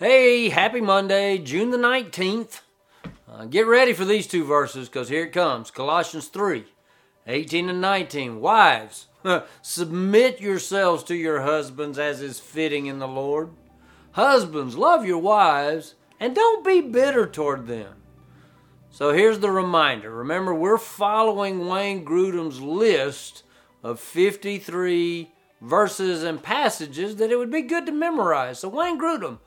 Hey, happy Monday, June the 19th. Uh, get ready for these two verses because here it comes Colossians 3 18 and 19. Wives, submit yourselves to your husbands as is fitting in the Lord. Husbands, love your wives and don't be bitter toward them. So here's the reminder. Remember, we're following Wayne Grudem's list of 53 verses and passages that it would be good to memorize. So Wayne Grudem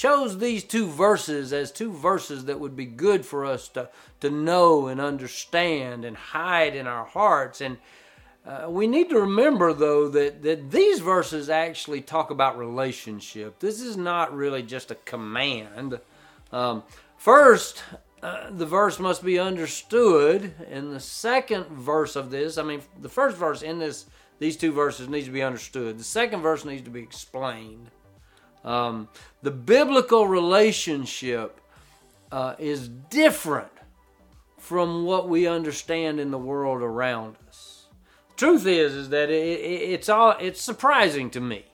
chose these two verses as two verses that would be good for us to, to know and understand and hide in our hearts. And uh, we need to remember, though, that, that these verses actually talk about relationship. This is not really just a command. Um, first, uh, the verse must be understood. and the second verse of this, I mean, the first verse in this, these two verses needs to be understood. The second verse needs to be explained. Um, the biblical relationship uh, is different from what we understand in the world around us. Truth is, is that it, it, it's all it's surprising to me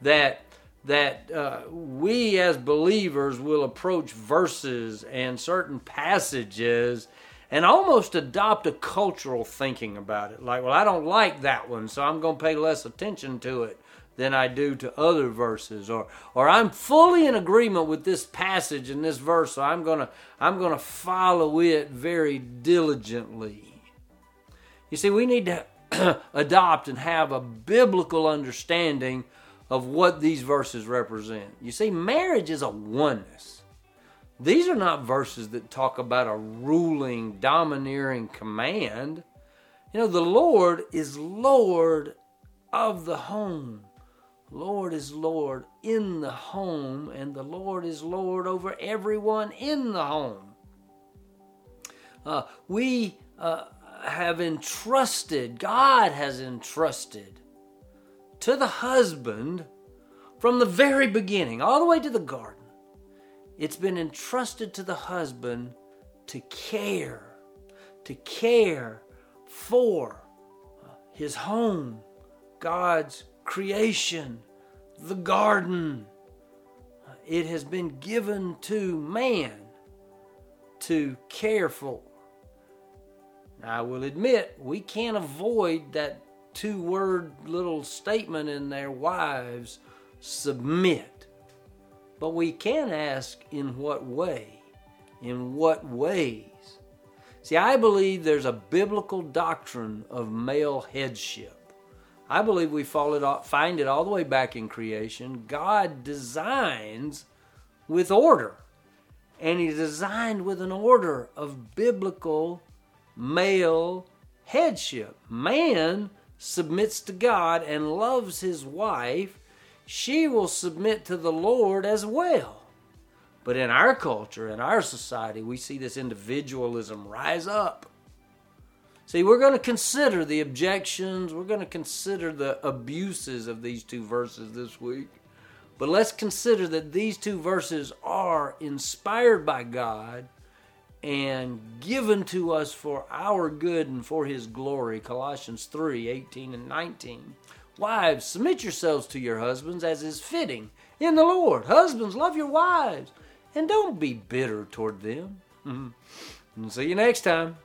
that that uh, we as believers will approach verses and certain passages and almost adopt a cultural thinking about it. Like, well, I don't like that one, so I'm going to pay less attention to it than I do to other verses or or I'm fully in agreement with this passage and this verse so I'm going to I'm going to follow it very diligently. You see we need to adopt and have a biblical understanding of what these verses represent. You see marriage is a oneness. These are not verses that talk about a ruling, domineering command. You know, the Lord is Lord of the home. Lord is Lord in the home, and the Lord is Lord over everyone in the home. Uh, we uh, have entrusted, God has entrusted to the husband from the very beginning, all the way to the garden. It's been entrusted to the husband to care, to care for his home, God's creation, the garden. It has been given to man to care for. Now, I will admit, we can't avoid that two word little statement in there wives, submit. But we can ask in what way? In what ways? See, I believe there's a biblical doctrine of male headship. I believe we find it all the way back in creation. God designs with order, and He designed with an order of biblical male headship. Man submits to God and loves his wife, she will submit to the Lord as well. But in our culture, in our society, we see this individualism rise up. See, we're going to consider the objections, we're going to consider the abuses of these two verses this week. But let's consider that these two verses are inspired by God and given to us for our good and for his glory. Colossians 3 18 and 19. Wives, submit yourselves to your husbands as is fitting in the Lord. Husbands, love your wives and don't be bitter toward them. And see you next time.